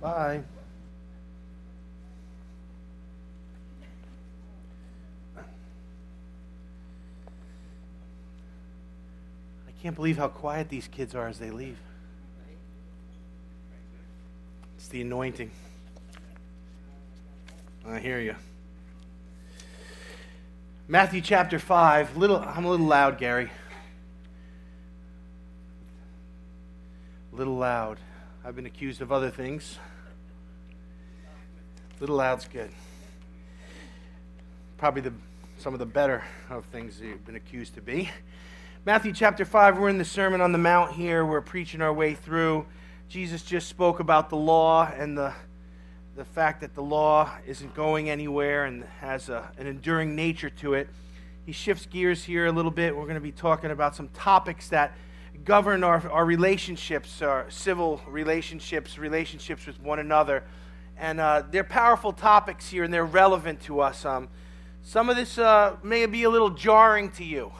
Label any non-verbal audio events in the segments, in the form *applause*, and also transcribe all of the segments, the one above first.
Bye. I can't believe how quiet these kids are as they leave. It's the anointing. I hear you. Matthew chapter 5. Little, I'm a little loud, Gary. A little loud. I've been accused of other things. Little loud's good. Probably the, some of the better of things you've been accused to be. Matthew chapter 5, we're in the Sermon on the Mount here. We're preaching our way through. Jesus just spoke about the law and the, the fact that the law isn't going anywhere and has a, an enduring nature to it. He shifts gears here a little bit. We're going to be talking about some topics that govern our, our relationships, our civil relationships, relationships with one another. And uh, they're powerful topics here and they're relevant to us. Um, some of this uh, may be a little jarring to you.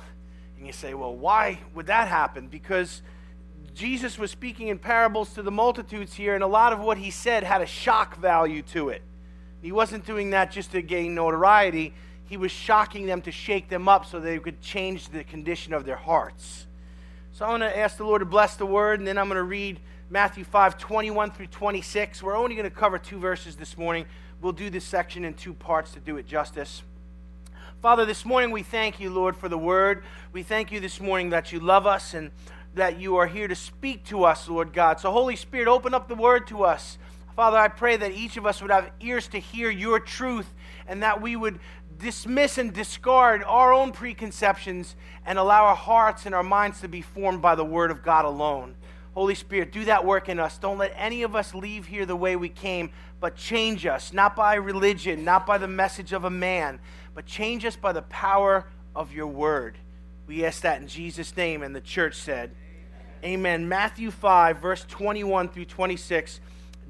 And you say, well, why would that happen? Because Jesus was speaking in parables to the multitudes here, and a lot of what he said had a shock value to it. He wasn't doing that just to gain notoriety, he was shocking them to shake them up so they could change the condition of their hearts. So I'm going to ask the Lord to bless the word, and then I'm going to read Matthew 5 21 through 26. We're only going to cover two verses this morning. We'll do this section in two parts to do it justice. Father, this morning we thank you, Lord, for the word. We thank you this morning that you love us and that you are here to speak to us, Lord God. So, Holy Spirit, open up the word to us. Father, I pray that each of us would have ears to hear your truth and that we would dismiss and discard our own preconceptions and allow our hearts and our minds to be formed by the Word of God alone. Holy Spirit, do that work in us. Don't let any of us leave here the way we came, but change us, not by religion, not by the message of a man, but change us by the power of your Word. We ask that in Jesus' name, and the church said, Amen. Amen. Matthew 5, verse 21 through 26.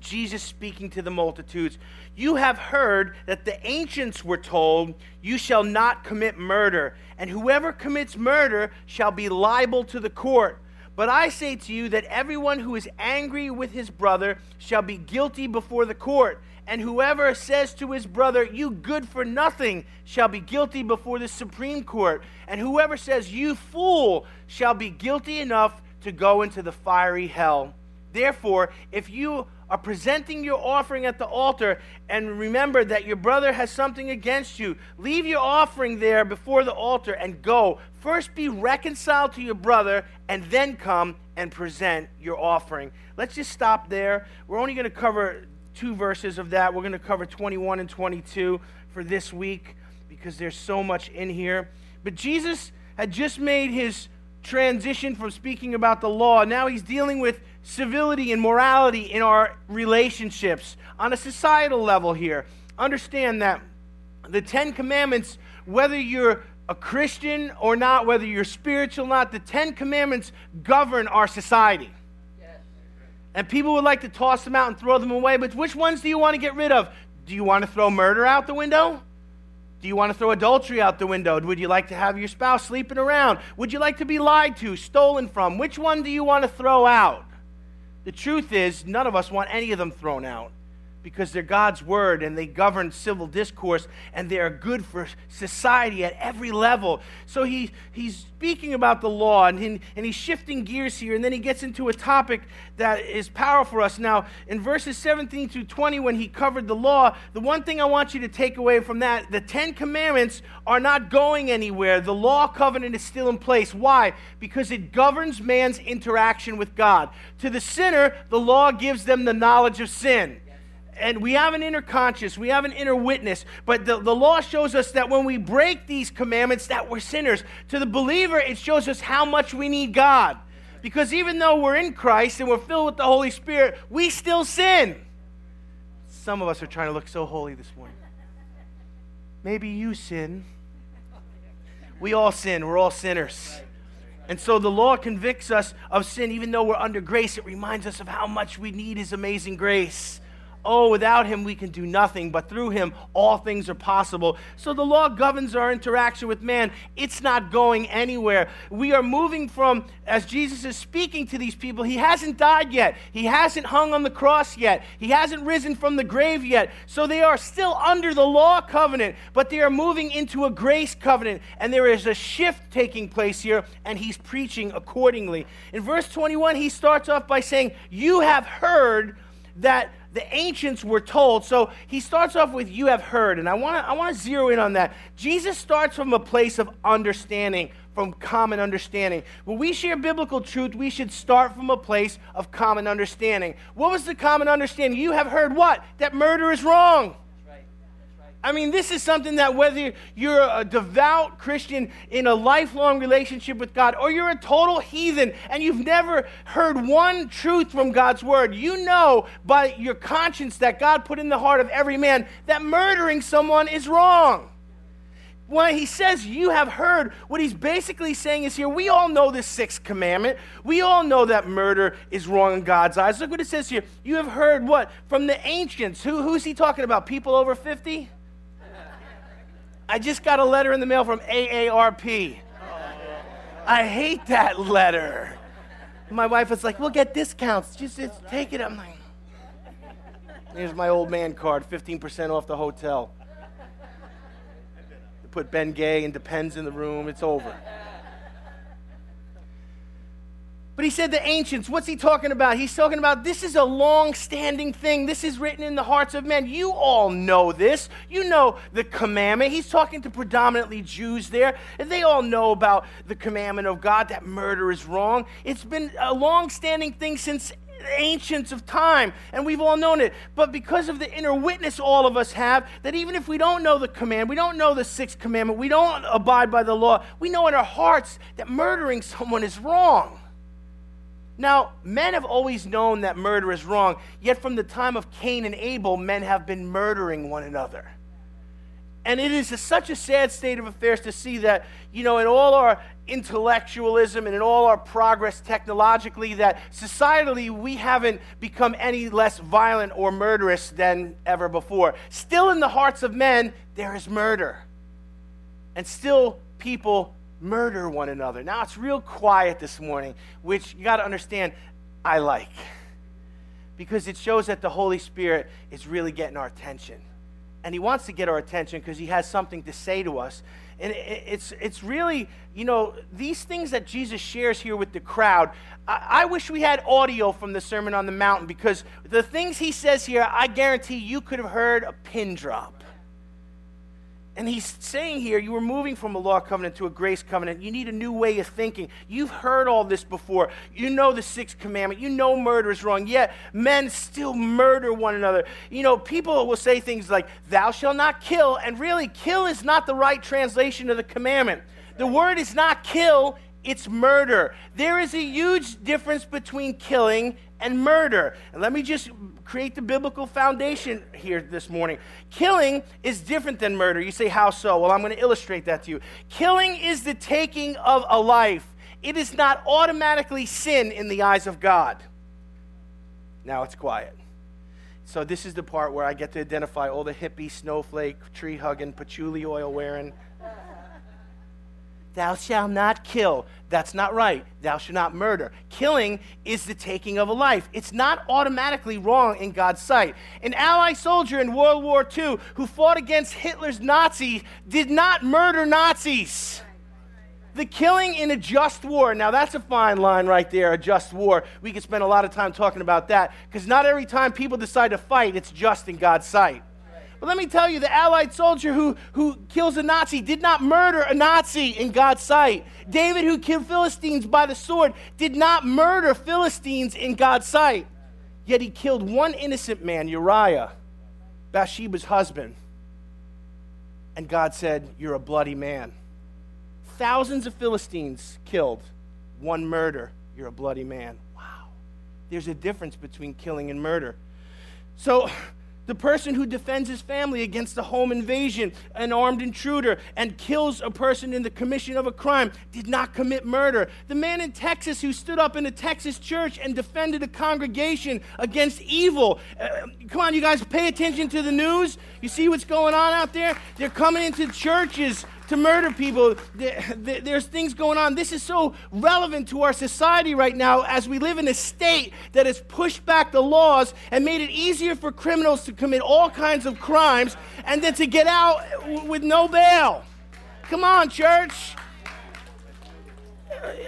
Jesus speaking to the multitudes, You have heard that the ancients were told, You shall not commit murder, and whoever commits murder shall be liable to the court. But I say to you that everyone who is angry with his brother shall be guilty before the court. And whoever says to his brother, You good for nothing, shall be guilty before the Supreme Court. And whoever says, You fool, shall be guilty enough to go into the fiery hell. Therefore, if you are presenting your offering at the altar and remember that your brother has something against you, leave your offering there before the altar and go. First be reconciled to your brother and then come and present your offering. Let's just stop there. We're only going to cover two verses of that. We're going to cover 21 and 22 for this week because there's so much in here. But Jesus had just made his transition from speaking about the law. Now he's dealing with civility and morality in our relationships on a societal level here. Understand that the Ten Commandments, whether you're a Christian or not, whether you're spiritual or not, the Ten Commandments govern our society. And people would like to toss them out and throw them away, but which ones do you want to get rid of? Do you want to throw murder out the window? Do you want to throw adultery out the window? Would you like to have your spouse sleeping around? Would you like to be lied to, stolen from? Which one do you want to throw out? The truth is, none of us want any of them thrown out because they're God's word and they govern civil discourse and they are good for society at every level. So he, he's speaking about the law and, he, and he's shifting gears here and then he gets into a topic that is powerful for us. Now, in verses 17 through 20, when he covered the law, the one thing I want you to take away from that the Ten Commandments are not going anywhere. The law covenant is still in place. Why? Because it governs man's interaction with God. To the sinner, the law gives them the knowledge of sin and we have an inner conscience, we have an inner witness, but the, the law shows us that when we break these commandments that we're sinners. To the believer, it shows us how much we need God. Because even though we're in Christ and we're filled with the Holy Spirit, we still sin. Some of us are trying to look so holy this morning. Maybe you sin. We all sin. We're all sinners. And so the law convicts us of sin, even though we're under grace. It reminds us of how much we need His amazing grace. Oh, without him we can do nothing, but through him all things are possible. So the law governs our interaction with man. It's not going anywhere. We are moving from, as Jesus is speaking to these people, he hasn't died yet, he hasn't hung on the cross yet, he hasn't risen from the grave yet. So they are still under the law covenant, but they are moving into a grace covenant, and there is a shift taking place here, and he's preaching accordingly. In verse 21, he starts off by saying, You have heard that the ancients were told. So he starts off with, You have heard. And I want to I wanna zero in on that. Jesus starts from a place of understanding, from common understanding. When we share biblical truth, we should start from a place of common understanding. What was the common understanding? You have heard what? That murder is wrong. I mean, this is something that whether you're a devout Christian in a lifelong relationship with God or you're a total heathen and you've never heard one truth from God's word, you know by your conscience that God put in the heart of every man that murdering someone is wrong. When he says you have heard, what he's basically saying is here, we all know this sixth commandment. We all know that murder is wrong in God's eyes. Look what it says here. You have heard what? From the ancients. Who, who's he talking about? People over 50? I just got a letter in the mail from AARP. I hate that letter. My wife was like, we'll get discounts. Just, just take it. I'm like, here's my old man card, 15% off the hotel. Put Ben Gay and Depends in the room. It's over. But he said the ancients. What's he talking about? He's talking about this is a long standing thing. This is written in the hearts of men. You all know this. You know the commandment. He's talking to predominantly Jews there. And they all know about the commandment of God that murder is wrong. It's been a long standing thing since the ancients of time, and we've all known it. But because of the inner witness all of us have, that even if we don't know the command, we don't know the sixth commandment, we don't abide by the law, we know in our hearts that murdering someone is wrong. Now, men have always known that murder is wrong, yet from the time of Cain and Abel, men have been murdering one another. And it is a, such a sad state of affairs to see that, you know, in all our intellectualism and in all our progress technologically, that societally we haven't become any less violent or murderous than ever before. Still in the hearts of men, there is murder. And still people murder one another. Now it's real quiet this morning, which you got to understand, I like. Because it shows that the Holy Spirit is really getting our attention. And He wants to get our attention because He has something to say to us. And it's, it's really, you know, these things that Jesus shares here with the crowd. I, I wish we had audio from the Sermon on the Mountain because the things He says here, I guarantee you could have heard a pin drop. And he's saying here, you were moving from a law covenant to a grace covenant. You need a new way of thinking. You've heard all this before. You know the sixth commandment. You know murder is wrong. Yet men still murder one another. You know, people will say things like, Thou shalt not kill. And really, kill is not the right translation of the commandment. The word is not kill, it's murder. There is a huge difference between killing and murder. And let me just create the biblical foundation here this morning. Killing is different than murder. You say, how so? Well, I'm going to illustrate that to you. Killing is the taking of a life, it is not automatically sin in the eyes of God. Now it's quiet. So, this is the part where I get to identify all the hippie, snowflake, tree hugging, patchouli oil wearing Thou shalt not kill. That's not right. Thou shalt not murder. Killing is the taking of a life. It's not automatically wrong in God's sight. An Allied soldier in World War II who fought against Hitler's Nazis did not murder Nazis. The killing in a just war. Now, that's a fine line right there, a just war. We could spend a lot of time talking about that because not every time people decide to fight, it's just in God's sight. But let me tell you, the Allied soldier who, who kills a Nazi did not murder a Nazi in God's sight. David, who killed Philistines by the sword, did not murder Philistines in God's sight. Yet he killed one innocent man, Uriah, Bathsheba's husband. And God said, You're a bloody man. Thousands of Philistines killed, one murder. You're a bloody man. Wow. There's a difference between killing and murder. So, The person who defends his family against a home invasion, an armed intruder, and kills a person in the commission of a crime did not commit murder. The man in Texas who stood up in a Texas church and defended a congregation against evil. Uh, come on, you guys, pay attention to the news. You see what's going on out there? They're coming into churches to murder people. There's things going on. This is so relevant to our society right now as we live in a state that has pushed back the laws and made it easier for criminals to commit all kinds of crimes and then to get out with no bail. Come on, church.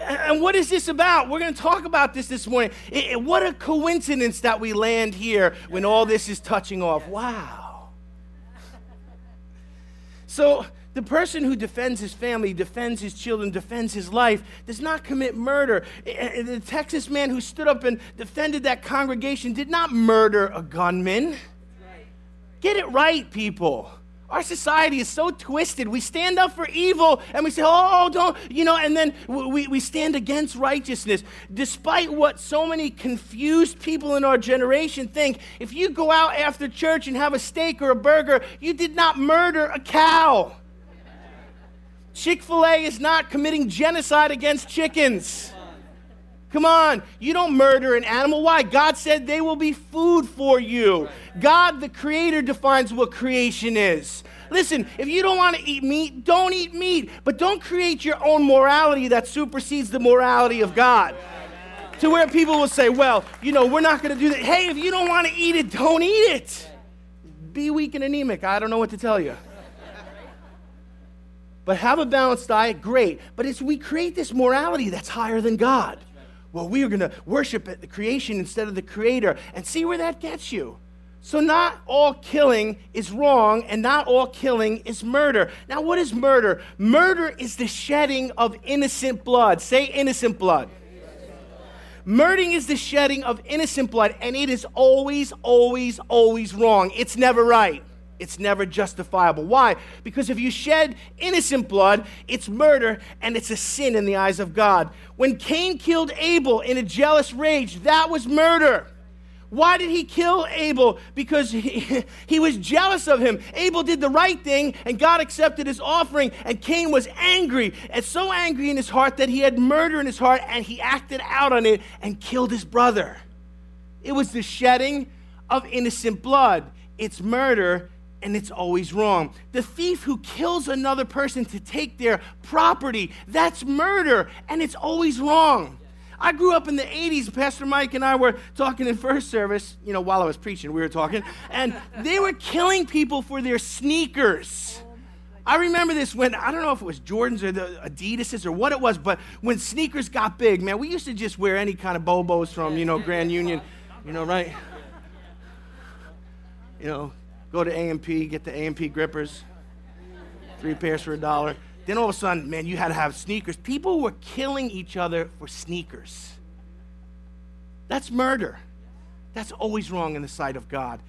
And what is this about? We're going to talk about this this morning. It, what a coincidence that we land here when all this is touching off. Wow. So, the person who defends his family, defends his children, defends his life, does not commit murder. The Texas man who stood up and defended that congregation did not murder a gunman. Get it right, people. Our society is so twisted. We stand up for evil and we say, oh, don't, you know, and then we, we stand against righteousness. Despite what so many confused people in our generation think, if you go out after church and have a steak or a burger, you did not murder a cow. Chick fil A is not committing genocide against chickens. Come on, you don't murder an animal. Why? God said they will be food for you. God, the Creator, defines what creation is. Listen, if you don't want to eat meat, don't eat meat. But don't create your own morality that supersedes the morality of God. To where people will say, well, you know, we're not going to do that. Hey, if you don't want to eat it, don't eat it. Be weak and anemic. I don't know what to tell you but have a balanced diet, great. But it's we create this morality that's higher than God. Well, we are going to worship at the creation instead of the creator and see where that gets you. So, not all killing is wrong, and not all killing is murder. Now, what is murder? Murder is the shedding of innocent blood. Say innocent blood. Murdering is the shedding of innocent blood, and it is always, always, always wrong. It's never right. It's never justifiable. Why? Because if you shed innocent blood, it's murder and it's a sin in the eyes of God. When Cain killed Abel in a jealous rage, that was murder. Why did he kill Abel? Because he, *laughs* he was jealous of him. Abel did the right thing and God accepted his offering, and Cain was angry and so angry in his heart that he had murder in his heart and he acted out on it and killed his brother. It was the shedding of innocent blood. It's murder and it's always wrong. The thief who kills another person to take their property, that's murder, and it's always wrong. I grew up in the 80s. Pastor Mike and I were talking in first service, you know, while I was preaching, we were talking, and they were killing people for their sneakers. I remember this when, I don't know if it was Jordans or the Adidas's or what it was, but when sneakers got big, man, we used to just wear any kind of Bobos from, you know, Grand Union, you know, right? You know, go to A&P, get the A&P grippers, three pairs for a dollar. Then all of a sudden, man, you had to have sneakers. People were killing each other for sneakers. That's murder. That's always wrong in the sight of God.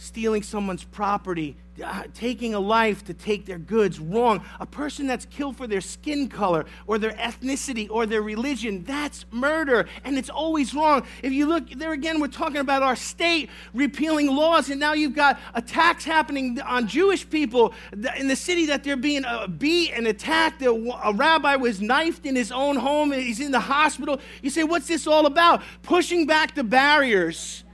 Stealing someone's property uh, taking a life to take their goods wrong. A person that's killed for their skin color or their ethnicity or their religion, that's murder, and it's always wrong. If you look there again, we're talking about our state repealing laws, and now you've got attacks happening on Jewish people in the city that they're being uh, beat and attacked. A rabbi was knifed in his own home, he's in the hospital. You say, What's this all about? Pushing back the barriers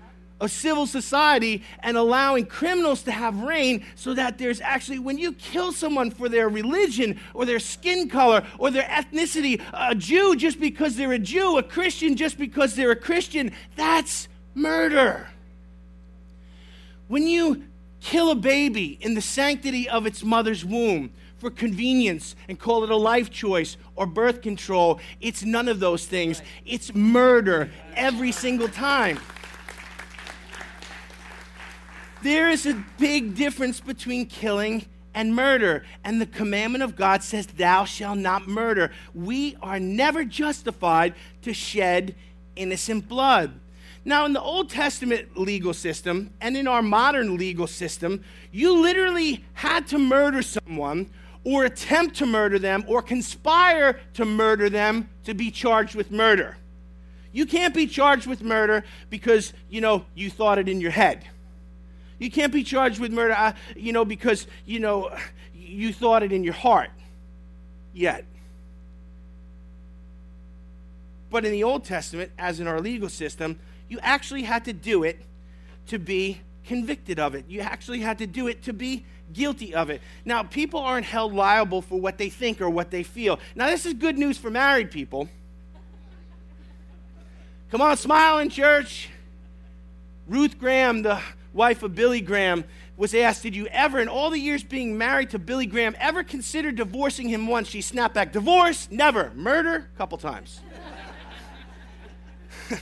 of civil society and allowing criminals to have reign so that there's actually, when you kill someone for their religion or their skin color or their ethnicity, a Jew just because they're a Jew, a Christian just because they're a Christian, that's murder. When you kill a baby in the sanctity of its mother's womb, for convenience and call it a life choice or birth control. It's none of those things. It's murder every single time. There is a big difference between killing and murder. And the commandment of God says, Thou shalt not murder. We are never justified to shed innocent blood. Now, in the Old Testament legal system and in our modern legal system, you literally had to murder someone or attempt to murder them or conspire to murder them to be charged with murder. You can't be charged with murder because, you know, you thought it in your head. You can't be charged with murder, you know, because, you know, you thought it in your heart yet. But in the Old Testament, as in our legal system, you actually had to do it to be convicted of it. You actually had to do it to be guilty of it. Now, people aren't held liable for what they think or what they feel. Now, this is good news for married people. Come on, smile in church. Ruth Graham, the wife of Billy Graham, was asked, Did you ever, in all the years being married to Billy Graham, ever consider divorcing him once? She snapped back, Divorce? Never. Murder? A couple times. *laughs*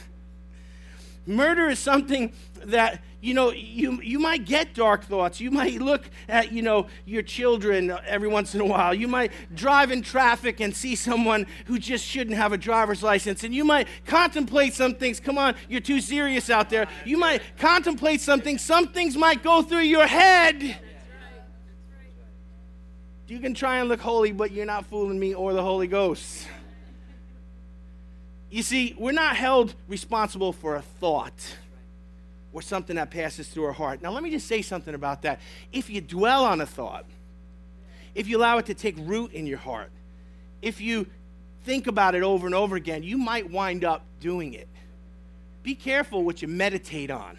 Murder is something that you know you you might get dark thoughts. You might look at you know your children every once in a while. You might drive in traffic and see someone who just shouldn't have a driver's license and you might contemplate some things. Come on you're too serious out there. You might contemplate something some things might go through your head. You can try and look holy but you're not fooling me or the holy ghost. You see we're not held responsible for a thought or something that passes through our heart. Now, let me just say something about that. If you dwell on a thought, if you allow it to take root in your heart, if you think about it over and over again, you might wind up doing it. Be careful what you meditate on.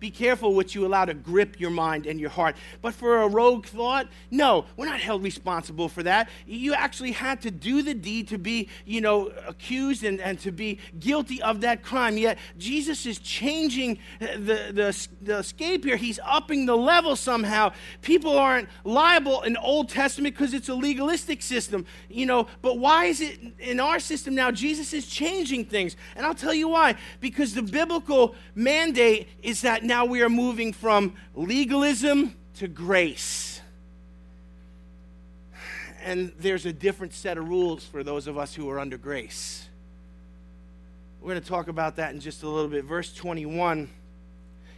Be careful what you allow to grip your mind and your heart. But for a rogue thought, no, we're not held responsible for that. You actually had to do the deed to be, you know, accused and, and to be guilty of that crime. Yet Jesus is changing the, the, the escape here. He's upping the level somehow. People aren't liable in Old Testament because it's a legalistic system, you know, but why is it in our system now? Jesus is changing things. And I'll tell you why. Because the biblical mandate is that now we are moving from legalism to grace. And there's a different set of rules for those of us who are under grace. We're going to talk about that in just a little bit. Verse 21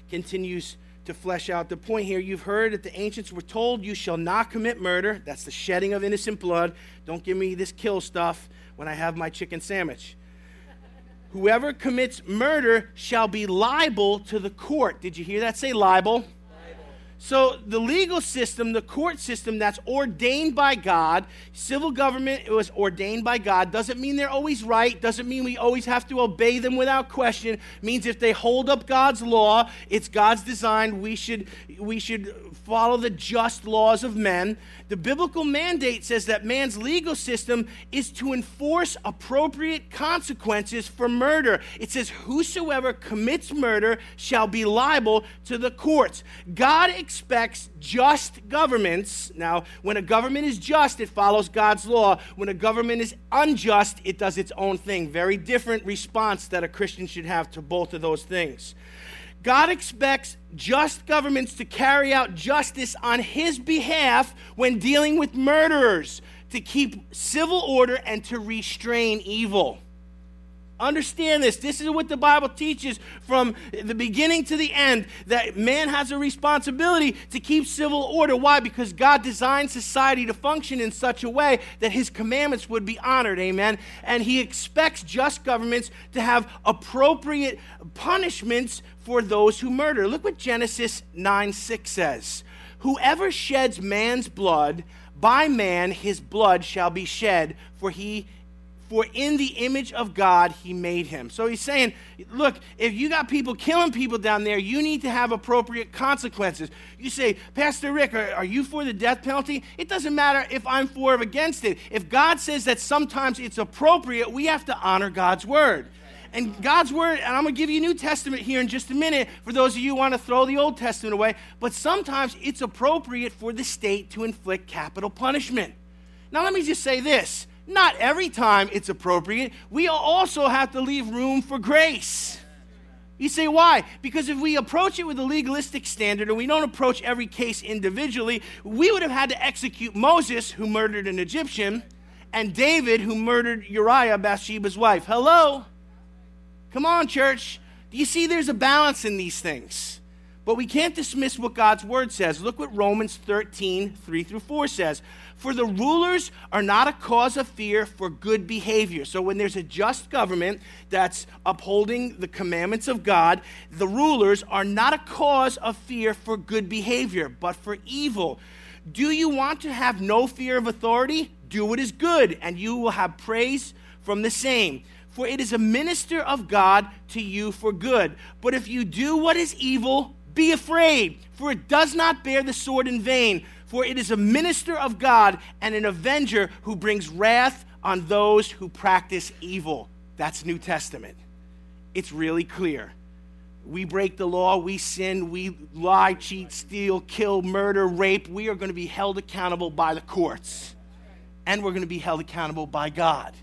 continues to flesh out the point here. You've heard that the ancients were told, You shall not commit murder. That's the shedding of innocent blood. Don't give me this kill stuff when I have my chicken sandwich. Whoever commits murder shall be liable to the court. Did you hear that? Say liable. So, the legal system, the court system that's ordained by God, civil government it was ordained by God, doesn't mean they're always right, doesn't mean we always have to obey them without question. It means if they hold up God's law, it's God's design, we should we should follow the just laws of men. The biblical mandate says that man's legal system is to enforce appropriate consequences for murder. It says, Whosoever commits murder shall be liable to the courts. God expects just governments. Now, when a government is just, it follows God's law. When a government is unjust, it does its own thing. Very different response that a Christian should have to both of those things. God expects just governments to carry out justice on his behalf when dealing with murderers, to keep civil order and to restrain evil. Understand this. This is what the Bible teaches from the beginning to the end that man has a responsibility to keep civil order. Why? Because God designed society to function in such a way that his commandments would be honored. Amen. And he expects just governments to have appropriate punishments for those who murder. Look what Genesis 9 6 says Whoever sheds man's blood, by man his blood shall be shed, for he for in the image of God he made him. So he's saying, look, if you got people killing people down there, you need to have appropriate consequences. You say, Pastor Rick, are, are you for the death penalty? It doesn't matter if I'm for or against it. If God says that sometimes it's appropriate, we have to honor God's word. And God's word, and I'm going to give you New Testament here in just a minute for those of you who want to throw the Old Testament away, but sometimes it's appropriate for the state to inflict capital punishment. Now, let me just say this not every time it's appropriate. We also have to leave room for grace. You say, why? Because if we approach it with a legalistic standard and we don't approach every case individually, we would have had to execute Moses, who murdered an Egyptian, and David, who murdered Uriah, Bathsheba's wife. Hello? Come on, church. Do you see there's a balance in these things? But we can't dismiss what God's word says. Look what Romans 13, 3 through 4 says. For the rulers are not a cause of fear for good behavior. So when there's a just government that's upholding the commandments of God, the rulers are not a cause of fear for good behavior, but for evil. Do you want to have no fear of authority? Do what is good, and you will have praise from the same. For it is a minister of God to you for good. But if you do what is evil, be afraid, for it does not bear the sword in vain, for it is a minister of God and an avenger who brings wrath on those who practice evil. That's New Testament. It's really clear. We break the law, we sin, we lie, cheat, steal, kill, murder, rape. We are going to be held accountable by the courts. And we're going to be held accountable by God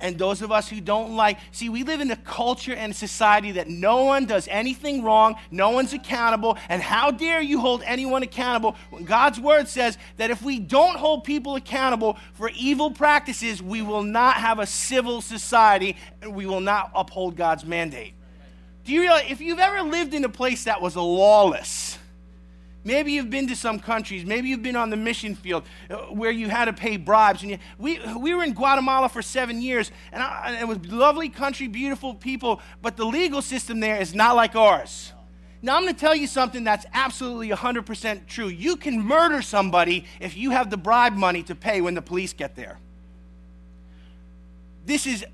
and those of us who don't like. See, we live in a culture and a society that no one does anything wrong, no one's accountable, and how dare you hold anyone accountable when God's word says that if we don't hold people accountable for evil practices, we will not have a civil society and we will not uphold God's mandate. Do you realize if you've ever lived in a place that was lawless, Maybe you've been to some countries. Maybe you've been on the mission field uh, where you had to pay bribes. And you, we, we were in Guatemala for seven years, and, I, and it was lovely country, beautiful people, but the legal system there is not like ours. Now, I'm going to tell you something that's absolutely 100% true. You can murder somebody if you have the bribe money to pay when the police get there. This is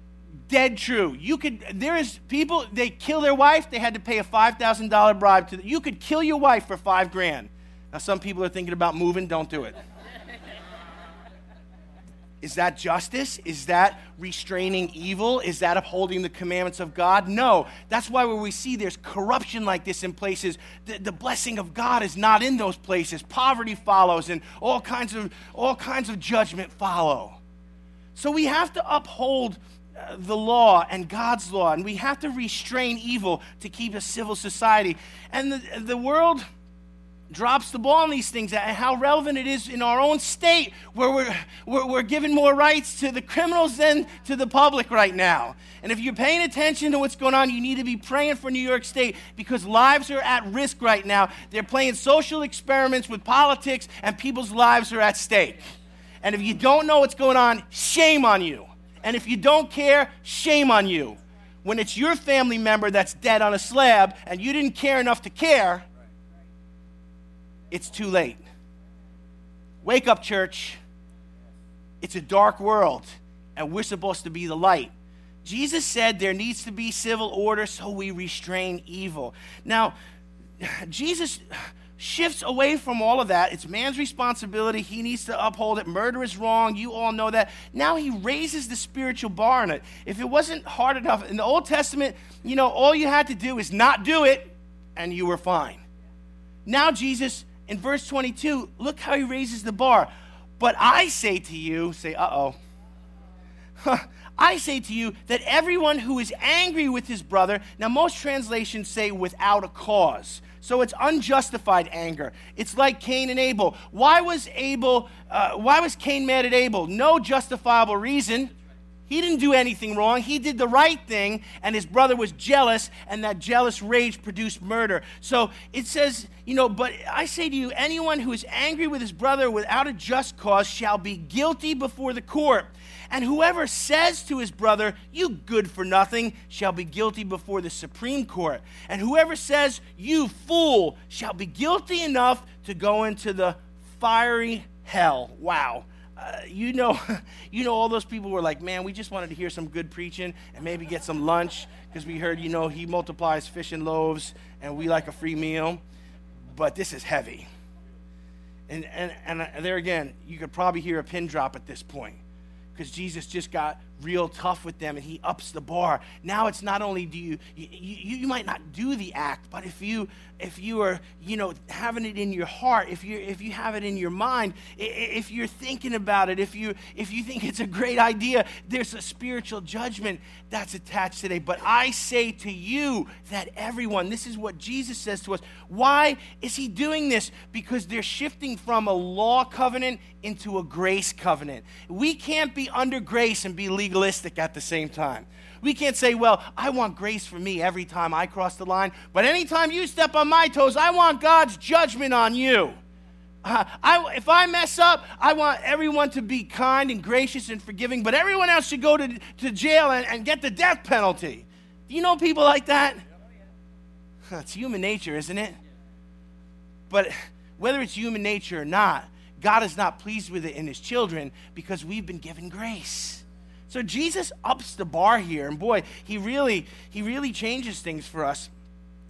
dead true. You could there is people they kill their wife, they had to pay a five thousand dollar bribe to. You could kill your wife for five grand. Now some people are thinking about moving. Don't do it. *laughs* Is that justice? Is that restraining evil? Is that upholding the commandments of God? No. That's why when we see there's corruption like this in places, the, the, blessing of God is not in those places. Poverty follows and all kinds of all kinds of judgment follow. So we have to uphold the law and God's law, and we have to restrain evil to keep a civil society. And the, the world drops the ball on these things and how relevant it is in our own state where we're, we're, we're giving more rights to the criminals than to the public right now. And if you're paying attention to what's going on, you need to be praying for New York State because lives are at risk right now. They're playing social experiments with politics, and people's lives are at stake. And if you don't know what's going on, shame on you. And if you don't care, shame on you. When it's your family member that's dead on a slab and you didn't care enough to care, it's too late. Wake up, church. It's a dark world, and we're supposed to be the light. Jesus said there needs to be civil order, so we restrain evil. Now, Jesus shifts away from all of that. It's man's responsibility. He needs to uphold it. Murder is wrong. You all know that. Now he raises the spiritual bar on it. If it wasn't hard enough, in the Old Testament, you know, all you had to do is not do it and you were fine. Now, Jesus, in verse 22, look how he raises the bar. But I say to you, say, uh oh. *laughs* I say to you that everyone who is angry with his brother, now most translations say without a cause. So it's unjustified anger. It's like Cain and Abel. Why was Abel? Uh, why was Cain mad at Abel? No justifiable reason. He didn't do anything wrong. He did the right thing, and his brother was jealous, and that jealous rage produced murder. So it says, you know, but I say to you, anyone who is angry with his brother without a just cause shall be guilty before the court. And whoever says to his brother, You good for nothing, shall be guilty before the Supreme Court. And whoever says, You fool, shall be guilty enough to go into the fiery hell. Wow. Uh, you know, *laughs* you know, all those people were like, man, we just wanted to hear some good preaching and maybe get some lunch because we heard, you know, he multiplies fish and loaves and we like a free meal. But this is heavy. And, and, and there again, you could probably hear a pin drop at this point because Jesus just got real tough with them and he ups the bar. Now it's not only do you, you, you, you might not do the act, but if you if you are, you know, having it in your heart, if you if you have it in your mind, if you're thinking about it, if you if you think it's a great idea, there's a spiritual judgment that's attached today. But I say to you that everyone, this is what Jesus says to us. Why is he doing this? Because they're shifting from a law covenant into a grace covenant. We can't be under grace and be legal legalistic at the same time. We can't say, well, I want grace for me every time I cross the line, but anytime you step on my toes, I want God's judgment on you. Uh, I, if I mess up, I want everyone to be kind and gracious and forgiving, but everyone else should go to, to jail and, and get the death penalty. Do you know people like that? It's human nature, isn't it? But whether it's human nature or not, God is not pleased with it in his children because we've been given grace. So Jesus ups the bar here, and boy, he really, he really changes things for us.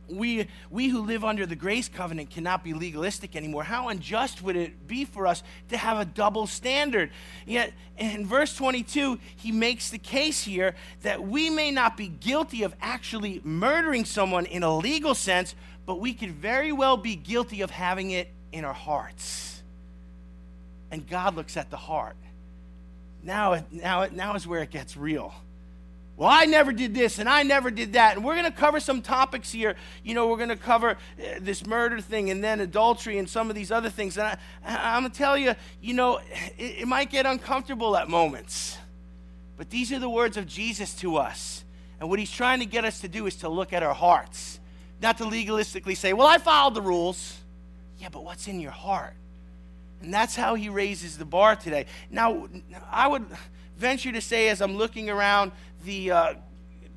We, we who live under the grace covenant cannot be legalistic anymore. How unjust would it be for us to have a double standard? Yet in verse 22, he makes the case here that we may not be guilty of actually murdering someone in a legal sense, but we could very well be guilty of having it in our hearts. And God looks at the heart. Now, now, now is where it gets real. Well, I never did this and I never did that. And we're going to cover some topics here. You know, we're going to cover uh, this murder thing and then adultery and some of these other things. And I, am going to tell you, you know, it, it might get uncomfortable at moments. But these are the words of Jesus to us. And what he's trying to get us to do is to look at our hearts, not to legalistically say, well, I followed the rules. Yeah, but what's in your heart? And that's how he raises the bar today. Now, I would venture to say, as I'm looking around the, uh,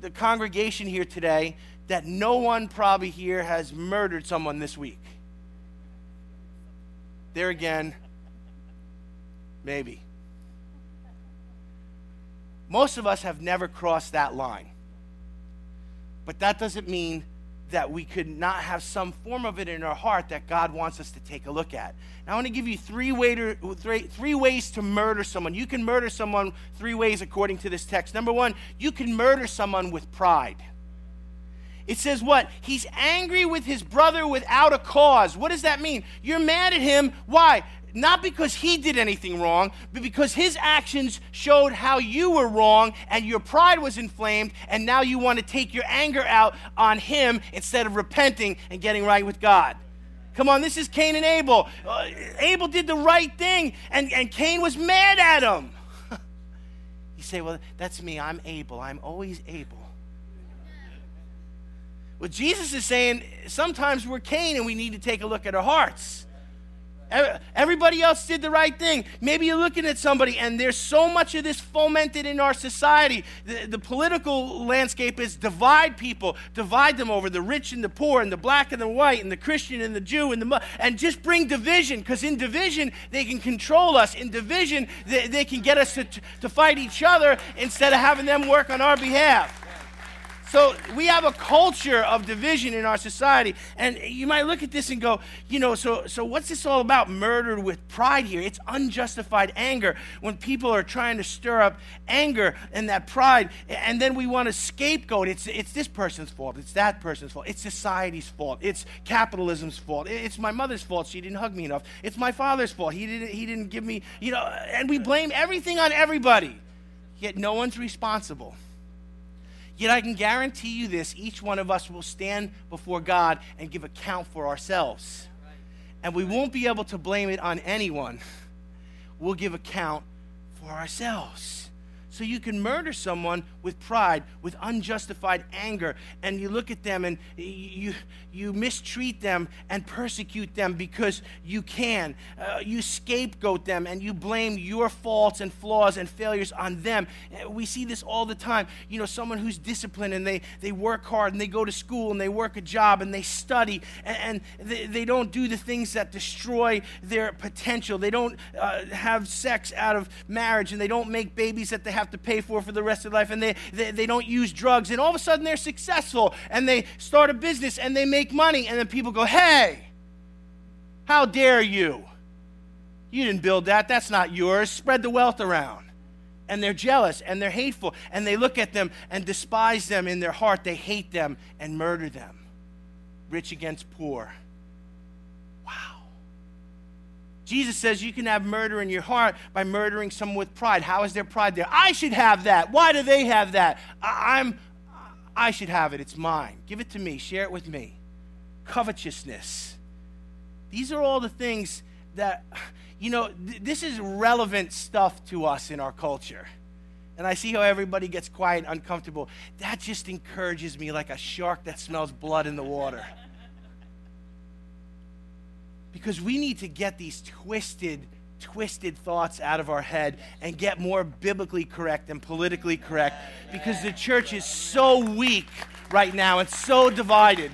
the congregation here today, that no one probably here has murdered someone this week. There again, maybe. Most of us have never crossed that line. But that doesn't mean that we could not have some form of it in our heart that God wants us to take a look at. Now, I want to give you three, way to, three, three ways to murder someone. You can murder someone three ways according to this text. Number one, you can murder someone with pride. It says what? He's angry with his brother without a cause. What does that mean? You're mad at him. Why? Not because he did anything wrong, but because his actions showed how you were wrong and your pride was inflamed, and now you want to take your anger out on him instead of repenting and getting right with God. Come on, this is Cain and Abel. Uh, Abel did the right thing, and, and Cain was mad at him. *laughs* you say, Well, that's me. I'm Abel. I'm always able. Well, Jesus is saying sometimes we're Cain and we need to take a look at our hearts. Everybody else did the right thing. Maybe you're looking at somebody, and there's so much of this fomented in our society. The, the, political landscape is divide people, divide them over the rich and the poor, and the black and the white, and the Christian and the Jew, and the and just bring division. Because in division they can control us. In division they, they can get us to, to fight each other instead of having them work on our behalf. So we have a culture of division in our society. And you might look at this and go, you know, so, so what's this all about? Murdered with pride here. It's unjustified anger when people are trying to stir up anger and that pride. And then we want to scapegoat. It's, it's this person's fault. It's that person's fault. It's society's fault. It's capitalism's fault. It's my mother's fault. She didn't hug me enough. It's my father's fault. He didn't, he didn't give me, you know, and we blame everything on everybody. Yet no one's responsible. Yet I can guarantee you this each one of us will stand before God and give account for ourselves. And we won't be able to blame it on anyone. We'll give account for ourselves. So you can murder someone with pride, with unjustified anger, and you look at them and you, you mistreat them and persecute them because you can. Uh, you scapegoat them and you blame your faults and flaws and failures on them. Uh, we see this all the time. You know, someone who's disciplined and they, they work hard and they go to school and they work a job and they study and, and they, they don't do the things that destroy their potential. They don't uh, have sex out of marriage and they don't make babies that they have have to pay for for the rest of their life, and they, they, they don't use drugs, and all of a sudden they're successful, and they start a business, and they make money, and then people go, hey, how dare you? You didn't build that. That's not yours. Spread the wealth around. And they're jealous and they're hateful. And they look at them and despise them in their heart. They hate them and murder them. Rich against poor. Jesus says you can have murder in your heart by murdering someone with pride. How is their pride there? I should have that. Why do they have that? I, am I should have it. It's mine. Give it to me. Share it with me. Covetousness. These are all the things that, you know, th- this is relevant stuff to us in our culture. and I see how everybody gets quiet and uncomfortable, that just encourages me like a shark that smells blood in the water. Because we need to get these twisted, twisted thoughts out of our head and get more biblically correct and politically correct because the church is so weak right now and so divided.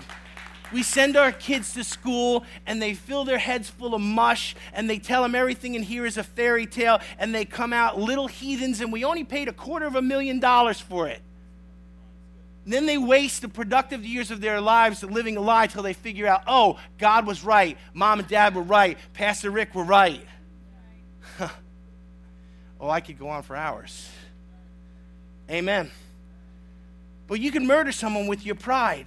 We send our kids to school and they fill their heads full of mush and they tell them everything in here is a fairy tale and they come out little heathens and we only paid a quarter of a million dollars for it. Then they waste the productive years of their lives living a lie till they figure out, oh, God was right, mom and dad were right, Pastor Rick were right. *laughs* oh, I could go on for hours. Amen. But you can murder someone with your pride.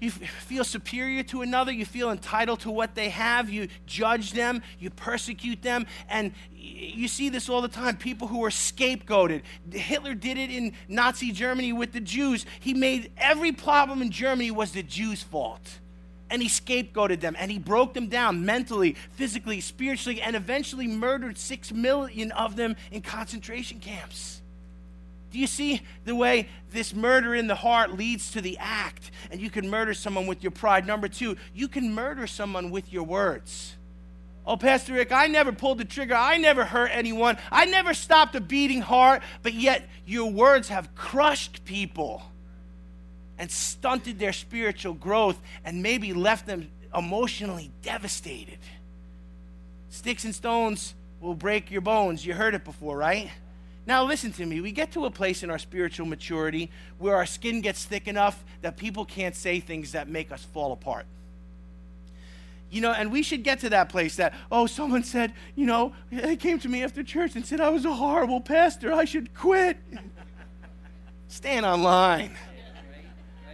You feel superior to another. You feel entitled to what they have. You judge them. You persecute them. And you see this all the time people who are scapegoated. Hitler did it in Nazi Germany with the Jews. He made every problem in Germany was the Jews' fault. And he scapegoated them and he broke them down mentally, physically, spiritually, and eventually murdered six million of them in concentration camps. Do you see the way this murder in the heart leads to the act? And you can murder someone with your pride. Number two, you can murder someone with your words. Oh, Pastor Rick, I never pulled the trigger. I never hurt anyone. I never stopped a beating heart. But yet, your words have crushed people and stunted their spiritual growth and maybe left them emotionally devastated. Sticks and stones will break your bones. You heard it before, right? Now, listen to me. We get to a place in our spiritual maturity where our skin gets thick enough that people can't say things that make us fall apart. You know, and we should get to that place that, oh, someone said, you know, they came to me after church and said I was a horrible pastor. I should quit. *laughs* Stand online.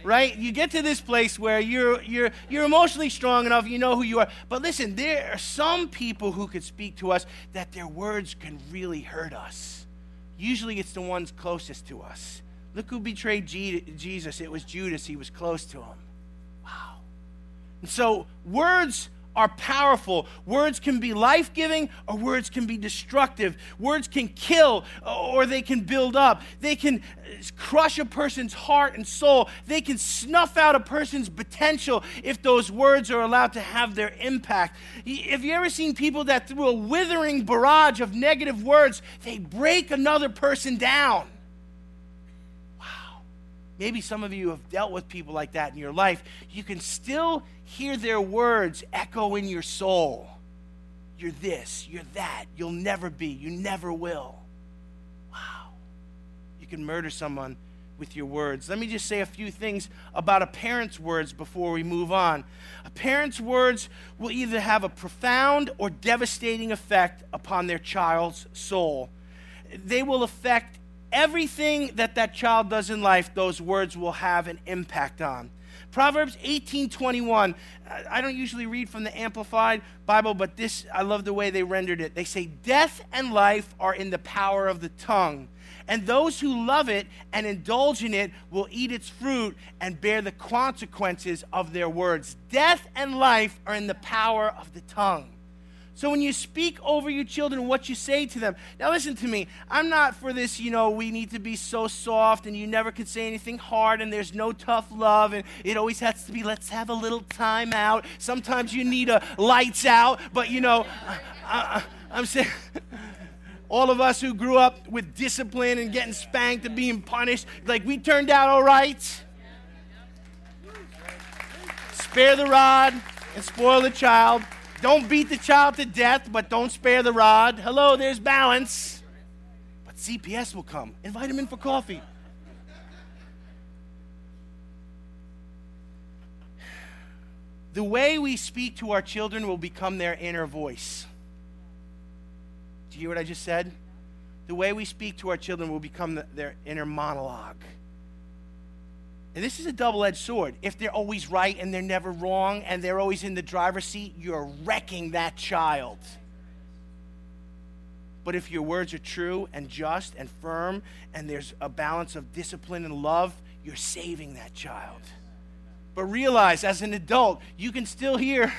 Right? You get to this place where you're, you're, you're emotionally strong enough, you know who you are. But listen, there are some people who could speak to us that their words can really hurt us Usually it's the ones closest to us. Look who betrayed Jesus. It was Judas. He was close to him. Wow. And so words are powerful. Words can be life giving or words can be destructive. Words can kill or they can build up. They can uh, crush a person's heart and soul. They can snuff out a person's potential if those words are allowed to have their impact. Have you ever seen people that through a withering barrage of negative words, they break another person down? Maybe some of you have dealt with people like that in your life. You can still hear their words echo in your soul. You're this, you're that, you'll never be, you never will. Wow. You can murder someone with your words. Let me just say a few things about a parent's words before we move on. A parent's words will either have a profound or devastating effect upon their child's soul. They will affect everything that that child does in life, those words will have an impact on. Proverbs 18:21. Uh, I don't usually read from the Amplified Bible, but this I love the way they rendered it. They say death and life are in the power of the tongue, and those who love it and indulge in it will eat its fruit and bear the consequences of their words. Death and life are in the power of the tongue. So when you speak over your children, what you say to them. Now, listen to me. I'm not for this, you know, we need to be so soft and you never can say anything hard and there's no tough love and it always has to be, let's have a little time out. Sometimes you need a lights out, but, you know, I, I'm saying. *laughs* all of us who grew up with discipline and getting spanked and being punished, like we turned out all right. Spare the rod and spoil the child. Don't beat the child to death, but don't spare the rod. Hello, there's balance. But CPS will come. Invite him in for coffee. The way we speak to our children will become their inner voice. Do you hear what I just said? The way we speak to our children will become the, their inner monologue. And this is a double edged sword. If they're always right and they're never wrong and they're always in the driver's seat, you're wrecking that child. But if your words are true and just and firm and there's a balance of discipline and love, you're saving that child. But realize as an adult, you can still hear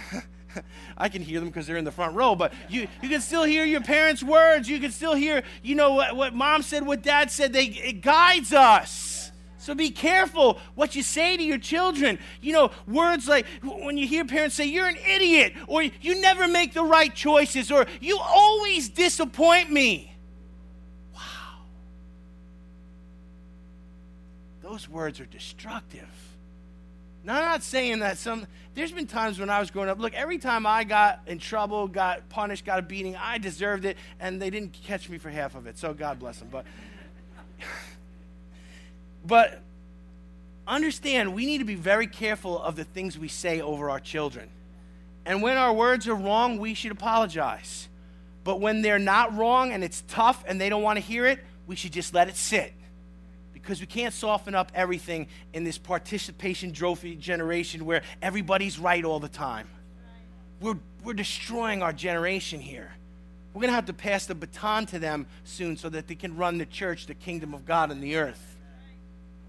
*laughs* I can hear them because they're in the front row, but you, you can still hear your parents' words. You can still hear, you know, what, what mom said, what dad said. They, it guides us. So be careful what you say to your children. You know, words like when you hear parents say, you're an idiot, or you never make the right choices, or you always disappoint me. Wow. Those words are destructive. Now, I'm not saying that some, there's been times when I was growing up, look, every time I got in trouble, got punished, got a beating, I deserved it, and they didn't catch me for half of it, so God bless them. But, *laughs* but understand, we need to be very careful of the things we say over our children. And when our words are wrong, we should apologize. But when they're not wrong and it's tough and they don't want to hear it, we should just let it sit because we can't soften up everything in this participation trophy generation where everybody's right all the time. We're, we're destroying our generation here. We're going to have to pass the baton to them soon so that they can run the church, the kingdom of God on the earth.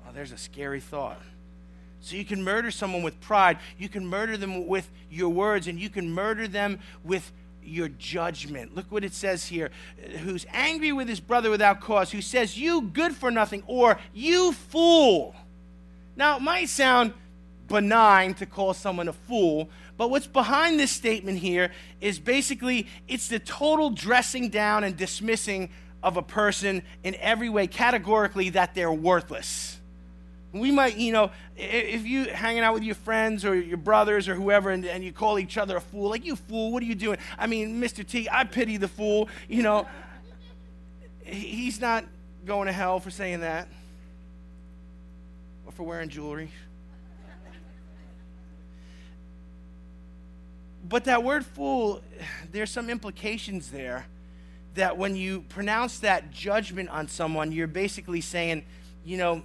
Oh, there's a scary thought. So you can murder someone with pride, you can murder them with your words, and you can murder them with your judgment. Look what it says here. Who's angry with his brother without cause, who says, You good for nothing, or you fool. Now, it might sound benign to call someone a fool, but what's behind this statement here is basically it's the total dressing down and dismissing of a person in every way, categorically, that they're worthless. We might, you know, if you hanging out with your friends or your brothers or whoever and, and you call each other a fool, like, you fool, what are you doing? I mean, Mr. T, I pity the fool, you know. He's not going to hell for saying that or for wearing jewelry. But that word fool, there's some implications there that when you pronounce that judgment on someone, you're basically saying, you know,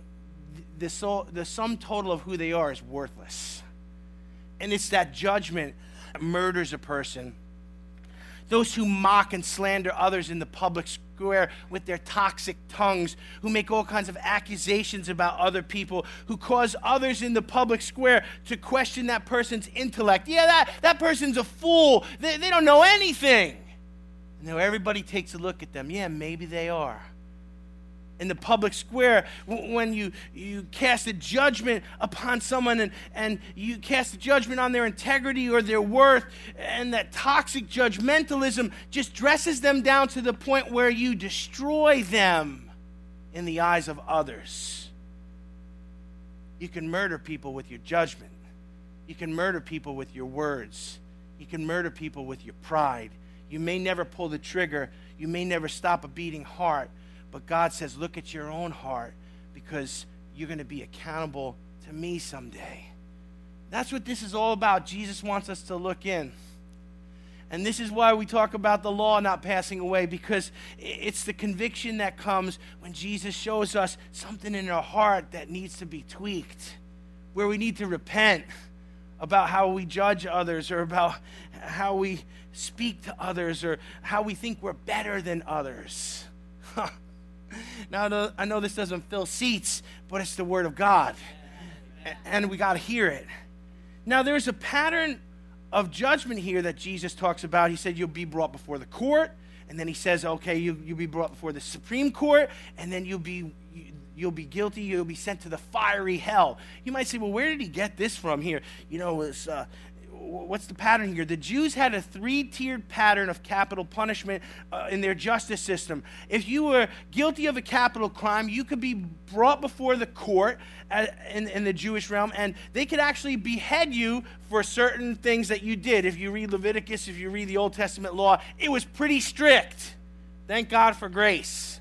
the, so, the sum total of who they are is worthless. And it's that judgment that murders a person. Those who mock and slander others in the public square with their toxic tongues, who make all kinds of accusations about other people, who cause others in the public square to question that person's intellect. Yeah, that, that person's a fool. They, they don't know anything. And now everybody takes a look at them. Yeah, maybe they are in the public square when you, you cast a judgment upon someone and, and you cast a judgment on their integrity or their worth and that toxic judgmentalism just dresses them down to the point where you destroy them in the eyes of others. You can murder people with your judgment. You can murder people with your words. You can murder people with your pride. You may never pull the trigger. You may never stop a beating heart but God says, look at your own heart because you're going to be accountable to me someday. That's what this is all about. Jesus wants us to look in. And this is why we talk about the law not passing away because it's the conviction that comes when Jesus shows us something in our heart that needs to be tweaked, where we need to repent about how we judge others or about how we speak to others or how we think we're better than others. *laughs* Now, I know this doesn't fill seats, but it's the Word of God. And we got to hear it. Now, there's a pattern of judgment here that Jesus talks about. He said, You'll be brought before the court. And then he says, Okay, you, you'll be brought before the Supreme Court. And then you'll be. You'll be guilty. You'll be sent to the fiery hell. You might say, well, where did he get this from here? You know, it's, uh, what's the pattern here? The Jews had a three tiered pattern of capital punishment uh, in their justice system. If you were guilty of a capital crime, you could be brought before the court uh, in, in the Jewish realm, and they could actually behead you for certain things that you did. If you read Leviticus, if you read the Old Testament law, it was pretty strict. Thank God for grace.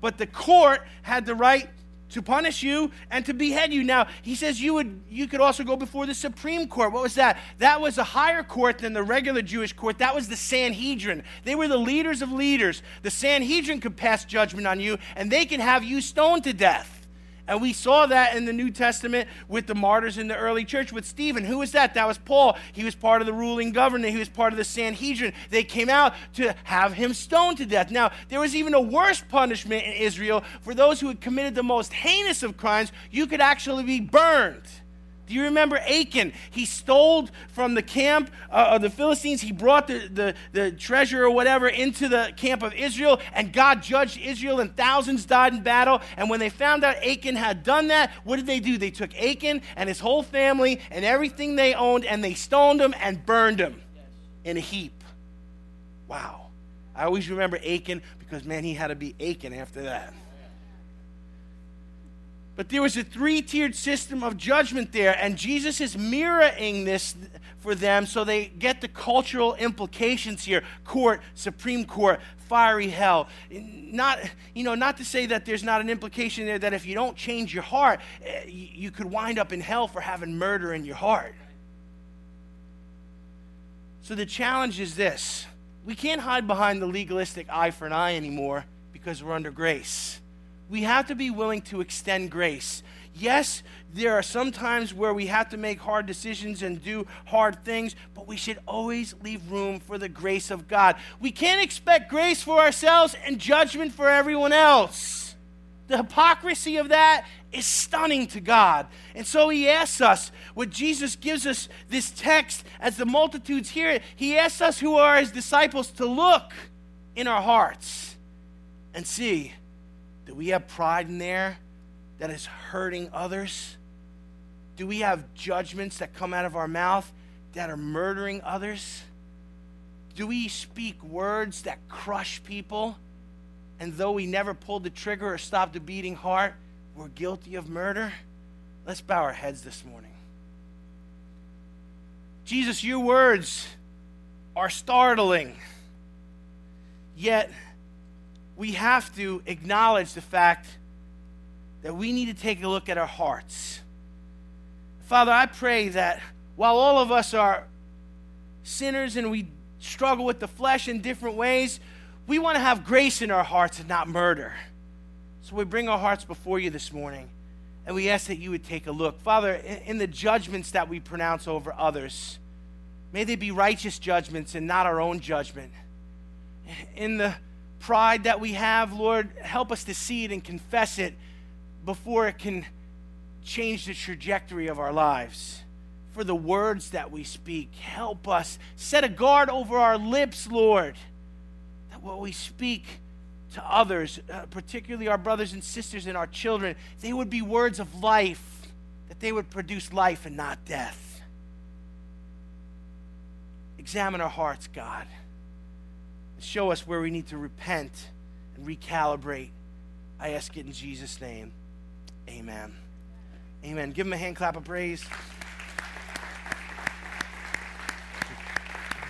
But the court had the right to punish you and to behead you. Now, he says you would you could also go before the Supreme Court. What was that? That was a higher court than the regular Jewish court. That was the Sanhedrin. They were the leaders of leaders. The Sanhedrin could pass judgment on you and they could have you stoned to death. And we saw that in the New Testament with the martyrs in the early church with Stephen. Who was that? That was Paul. He was part of the ruling government, he was part of the Sanhedrin. They came out to have him stoned to death. Now, there was even a worse punishment in Israel for those who had committed the most heinous of crimes. You could actually be burned. Do you remember Achan? He stole from the camp uh, of the Philistines. He brought the, the, the treasure or whatever into the camp of Israel, and God judged Israel, and thousands died in battle. And when they found out Achan had done that, what did they do? They took Achan and his whole family and everything they owned, and they stoned him and burned him in a heap. Wow. I always remember Achan because, man, he had to be Achan after that. But there was a three tiered system of judgment there, and Jesus is mirroring this for them so they get the cultural implications here court, Supreme Court, fiery hell. Not, you know, not to say that there's not an implication there that if you don't change your heart, eh, you could wind up in hell for having murder in your heart. So the challenge is this we can't hide behind the legalistic eye for an eye anymore because we're under grace we have to be willing to extend grace. Yes, there are some times where we have to make hard decisions and do hard things, but we should always leave room for the grace of God. We can't expect grace for ourselves and judgment for everyone else. The hypocrisy of that is stunning to God. And so he asks us, what Jesus gives us this text as the multitudes hear it, he asks us who are his disciples to look in our hearts and see do we have pride in there that is hurting others? Do we have judgments that come out of our mouth that are murdering others? Do we speak words that crush people? And though we never pulled the trigger or stopped a beating heart, we're guilty of murder? Let's bow our heads this morning. Jesus, your words are startling, yet we have to acknowledge the fact that we need to take a look at our hearts. Father, I pray that while all of us are sinners and we struggle with the flesh in different ways, we want to have grace in our hearts and not murder. So we bring our hearts before you this morning and we ask that you would take a look. Father, in the judgments that we pronounce over others, may they be righteous judgments and not our own judgment. In the pride that we have, Lord, help us to see it and confess it before it can change the trajectory of our lives. For the words that we speak, help us set a guard over our lips, Lord, that what we speak to others, uh, particularly our brothers and sisters and our children, they would be words of life, that they would produce life and not death. Examine our hearts, God. Show us where we need to repent and recalibrate. I ask it in Jesus' name. Amen. Amen. Give him a hand clap of praise.